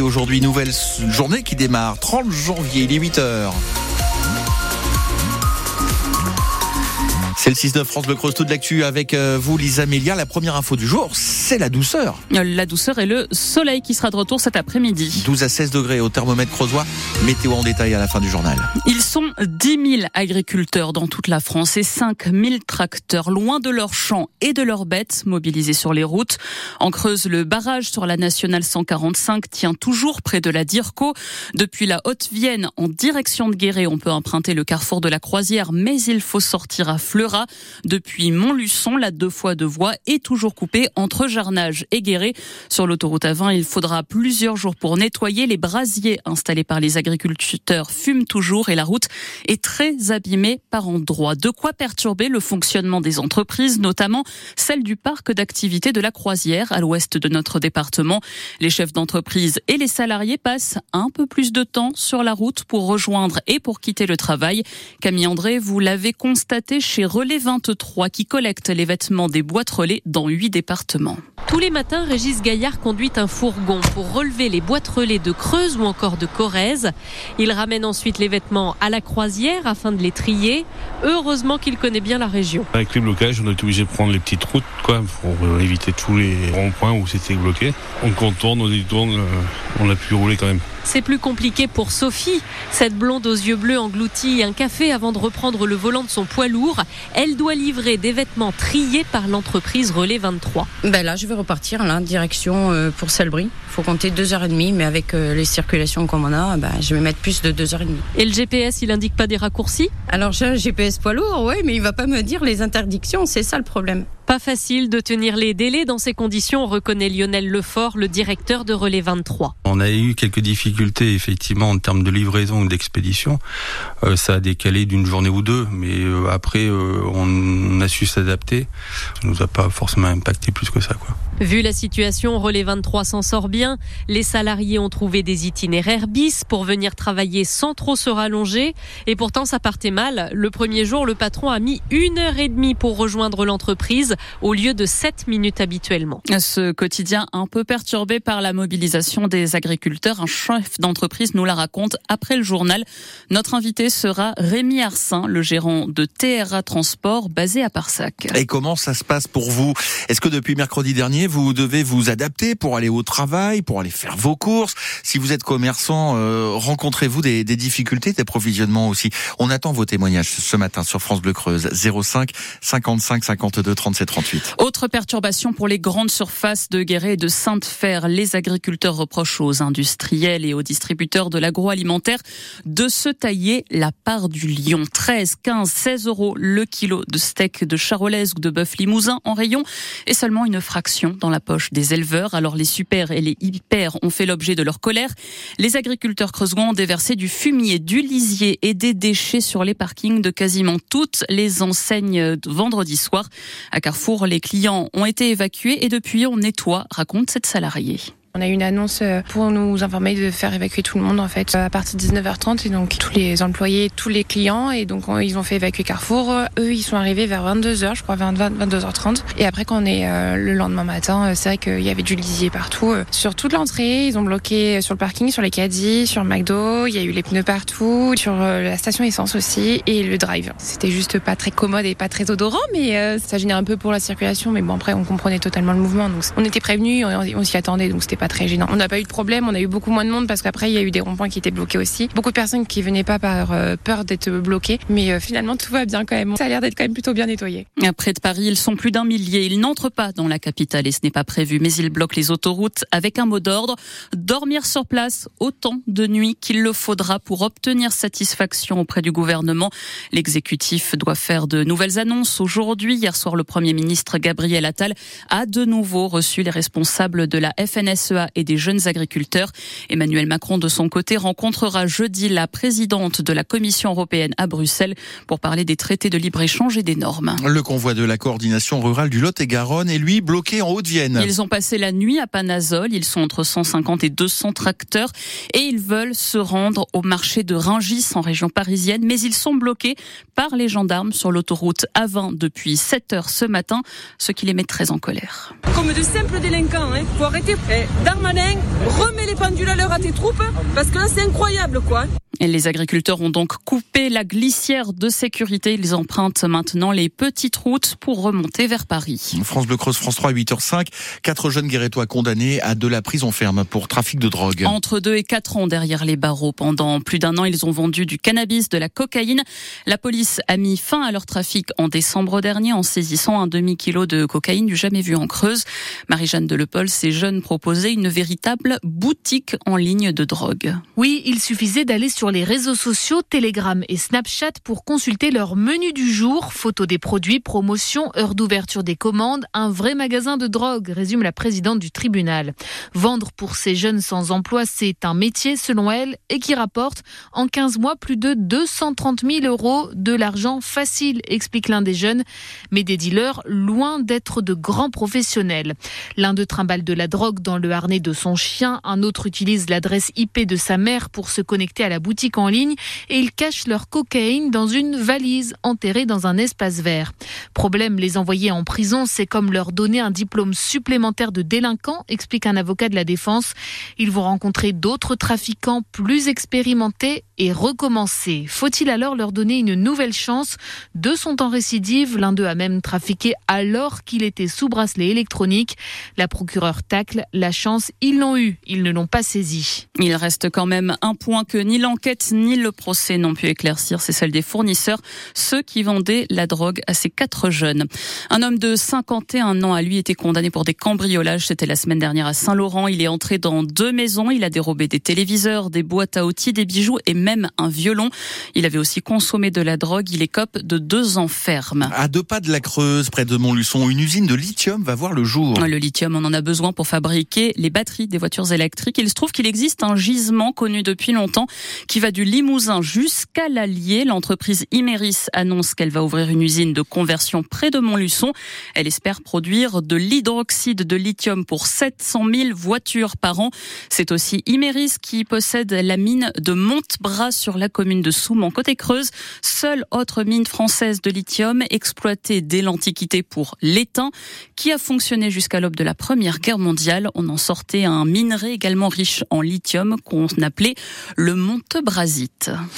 aujourd'hui, nouvelle journée qui démarre, 30 janvier, il est 8h. C'est le 6 France Bleu Creuse, toute l'actu avec euh, vous, Lisa Mélia. La première info du jour, c'est la douceur. La douceur et le soleil qui sera de retour cet après-midi. 12 à 16 degrés au thermomètre creusois. Météo en détail à la fin du journal. Ils sont 10 000 agriculteurs dans toute la France et 5 000 tracteurs loin de leurs champs et de leurs bêtes mobilisés sur les routes. En Creuse, le barrage sur la nationale 145 tient toujours près de la Dirco. Depuis la Haute-Vienne en direction de Guéret, on peut emprunter le carrefour de la Croisière, mais il faut sortir à Depuis Montluçon, la deux fois de voie est toujours coupée entre Jarnage et Guéret. Sur l'autoroute A20, il faudra plusieurs jours pour nettoyer. Les brasiers installés par les agriculteurs fument toujours et la route est très abîmée par endroits. De quoi perturber le fonctionnement des entreprises, notamment celle du parc d'activité de la Croisière à l'ouest de notre département. Les chefs d'entreprise et les salariés passent un peu plus de temps sur la route pour rejoindre et pour quitter le travail. Camille André, vous l'avez constaté chez Relais 23 qui collecte les vêtements des boîtes relais dans huit départements. Tous les matins, Régis Gaillard conduit un fourgon pour relever les boîtes relais de Creuse ou encore de Corrèze. Il ramène ensuite les vêtements à la croisière afin de les trier. Heureusement qu'il connaît bien la région. Avec les blocages, on est obligé de prendre les petites routes quoi, pour euh, éviter tous les ronds-points où c'était bloqué. On contourne, on détourne, euh, on a pu rouler quand même. C'est plus compliqué pour Sophie. Cette blonde aux yeux bleus engloutit un café avant de reprendre le volant de son poids lourd. Elle doit livrer des vêtements triés par l'entreprise Relais 23. Ben là, je vais repartir là, direction euh, pour Salbris. Il faut compter deux heures et demie, mais avec euh, les circulations comme on a, ben, je vais mettre plus de deux heures et demie. Et le GPS, il indique pas des raccourcis? Alors j'ai un GPS poids lourd, ouais, mais il va pas me dire les interdictions. C'est ça le problème. Pas facile de tenir les délais dans ces conditions, reconnaît Lionel Lefort, le directeur de Relais 23. On a eu quelques difficultés effectivement en termes de livraison ou d'expédition. Euh, ça a décalé d'une journée ou deux, mais euh, après euh, on a su s'adapter. Ça nous a pas forcément impacté plus que ça, quoi. Vu la situation, Relais 23 s'en sort bien. Les salariés ont trouvé des itinéraires bis pour venir travailler sans trop se rallonger. Et pourtant, ça partait mal. Le premier jour, le patron a mis une heure et demie pour rejoindre l'entreprise au lieu de 7 minutes habituellement. Ce quotidien un peu perturbé par la mobilisation des agriculteurs, un chef d'entreprise nous la raconte après le journal. Notre invité sera Rémi Arsin, le gérant de TRA Transport basé à Parsac. Et comment ça se passe pour vous? Est-ce que depuis mercredi dernier, vous devez vous adapter pour aller au travail, pour aller faire vos courses? Si vous êtes commerçant, euh, rencontrez-vous des, des difficultés d'approvisionnement aussi? On attend vos témoignages ce matin sur France Bleu Creuse 05 55 52 37 38. Autre perturbation pour les grandes surfaces de Guéret et de Sainte-Fer. Les agriculteurs reprochent aux industriels et aux distributeurs de l'agroalimentaire de se tailler la part du lion. 13, 15, 16 euros le kilo de steak de charolaise ou de bœuf limousin en rayon et seulement une fraction dans la poche des éleveurs. Alors les super et les hyper ont fait l'objet de leur colère. Les agriculteurs creusegons ont déversé du fumier, du lisier et des déchets sur les parkings de quasiment toutes les enseignes vendredi soir. À Carrefour, les clients ont été évacués et depuis on nettoie, raconte cette salariée. On a eu une annonce euh, pour nous informer de faire évacuer tout le monde en fait à partir de 19h30 et donc tous les employés, tous les clients. Et donc ils ont fait évacuer Carrefour. Eux ils sont arrivés vers 22h je crois 22h30 et après quand on est euh, le lendemain matin euh, c'est vrai qu'il y avait du lisier partout sur toute l'entrée. Ils ont bloqué sur le parking sur les caddies sur McDo. Il y a eu les pneus partout sur la station essence aussi et le drive. C'était juste pas très commode et pas très odorant mais ça gênait un peu pour la circulation. Mais bon après on comprenait totalement le mouvement. Donc on était prévenus on s'y attendait. Donc c'était pas très gênant. On n'a pas eu de problème, on a eu beaucoup moins de monde parce qu'après il y a eu des ronds-points qui étaient bloqués aussi. Beaucoup de personnes qui venaient pas par euh, peur d'être bloquées, mais euh, finalement tout va bien quand même. Ça a l'air d'être quand même plutôt bien nettoyé. Près de Paris, ils sont plus d'un millier. Ils n'entrent pas dans la capitale et ce n'est pas prévu, mais ils bloquent les autoroutes avec un mot d'ordre dormir sur place autant de nuits qu'il le faudra pour obtenir satisfaction auprès du gouvernement. L'exécutif doit faire de nouvelles annonces aujourd'hui. Hier soir, le premier ministre Gabriel Attal a de nouveau reçu les responsables de la FNSEA et des jeunes agriculteurs. Emmanuel Macron, de son côté, rencontrera jeudi la présidente de la Commission européenne à Bruxelles pour parler des traités de libre-échange et des normes. Le convoi de la coordination rurale du Lot-et-Garonne est lui bloqué en Haute-Vienne. Ils ont passé la nuit à Panazol. Ils sont entre 150 et 200 tracteurs et ils veulent se rendre au marché de Ringis en région parisienne, mais ils sont bloqués par les gendarmes sur l'autoroute A20 depuis 7 heures ce matin, ce qui les met très en colère. Comme de simples délinquants, hein. faut arrêter. Eh, Darmanin, remets les pendules à l'heure à tes troupes, parce que là c'est incroyable quoi. Et les agriculteurs ont donc coupé la glissière de sécurité. Ils empruntent maintenant les petites routes pour remonter vers Paris. France Bleu Creuse, France 3, 8h05. Quatre jeunes guérétois condamnés à de la prison ferme pour trafic de drogue. Entre deux et quatre ans derrière les barreaux. Pendant plus d'un an, ils ont vendu du cannabis, de la cocaïne. La police a mis fin à leur trafic en décembre dernier en saisissant un demi-kilo de cocaïne du jamais vu en Creuse. Marie-Jeanne Delepol, ces jeunes proposaient une véritable boutique en ligne de drogue. Oui, il suffisait d'aller sur les réseaux sociaux, Telegram et Snapchat pour consulter leur menu du jour, photos des produits, promotions, heures d'ouverture des commandes, un vrai magasin de drogue, résume la présidente du tribunal. Vendre pour ces jeunes sans emploi, c'est un métier selon elle et qui rapporte en 15 mois plus de 230 000 euros de l'argent facile, explique l'un des jeunes, mais des dealers loin d'être de grands professionnels. L'un d'eux trimballe de la drogue dans le harnais de son chien, un autre utilise l'adresse IP de sa mère pour se connecter à la boutique en ligne et ils cachent leur cocaïne dans une valise enterrée dans un espace vert. Problème, les envoyer en prison, c'est comme leur donner un diplôme supplémentaire de délinquant, explique un avocat de la défense. Ils vont rencontrer d'autres trafiquants plus expérimentés et recommencer. Faut-il alors leur donner une nouvelle chance? Deux sont en récidive, l'un d'eux a même trafiqué alors qu'il était sous bracelet électronique. La procureure tacle, la chance, ils l'ont eu, ils ne l'ont pas saisi. Il reste quand même un point que ni l'enquête ni le procès n'ont pu éclaircir, c'est celle des fournisseurs, ceux qui vendaient la drogue à ces quatre jeunes. Un homme de 51 ans a lui été condamné pour des cambriolages. C'était la semaine dernière à Saint-Laurent. Il est entré dans deux maisons. Il a dérobé des téléviseurs, des boîtes à outils, des bijoux et même un violon. Il avait aussi consommé de la drogue. Il écope de deux ans ferme. À deux pas de la Creuse, près de Montluçon, une usine de lithium va voir le jour. Le lithium, on en a besoin pour fabriquer les batteries des voitures électriques. Il se trouve qu'il existe un gisement connu depuis longtemps qui va du Limousin jusqu'à l'Allier. L'entreprise Imeris annonce qu'elle va ouvrir une usine de conversion près de Montluçon. Elle espère produire de l'hydroxyde de lithium pour 700 000 voitures par an. C'est aussi Imeris qui possède la mine de Montebras sur la commune de Soum en Côte-Creuse. Seule autre mine française de lithium exploitée dès l'Antiquité pour l'étain qui a fonctionné jusqu'à l'aube de la Première Guerre mondiale. On en sortait un minerai également riche en lithium qu'on appelait le Montebras parasite.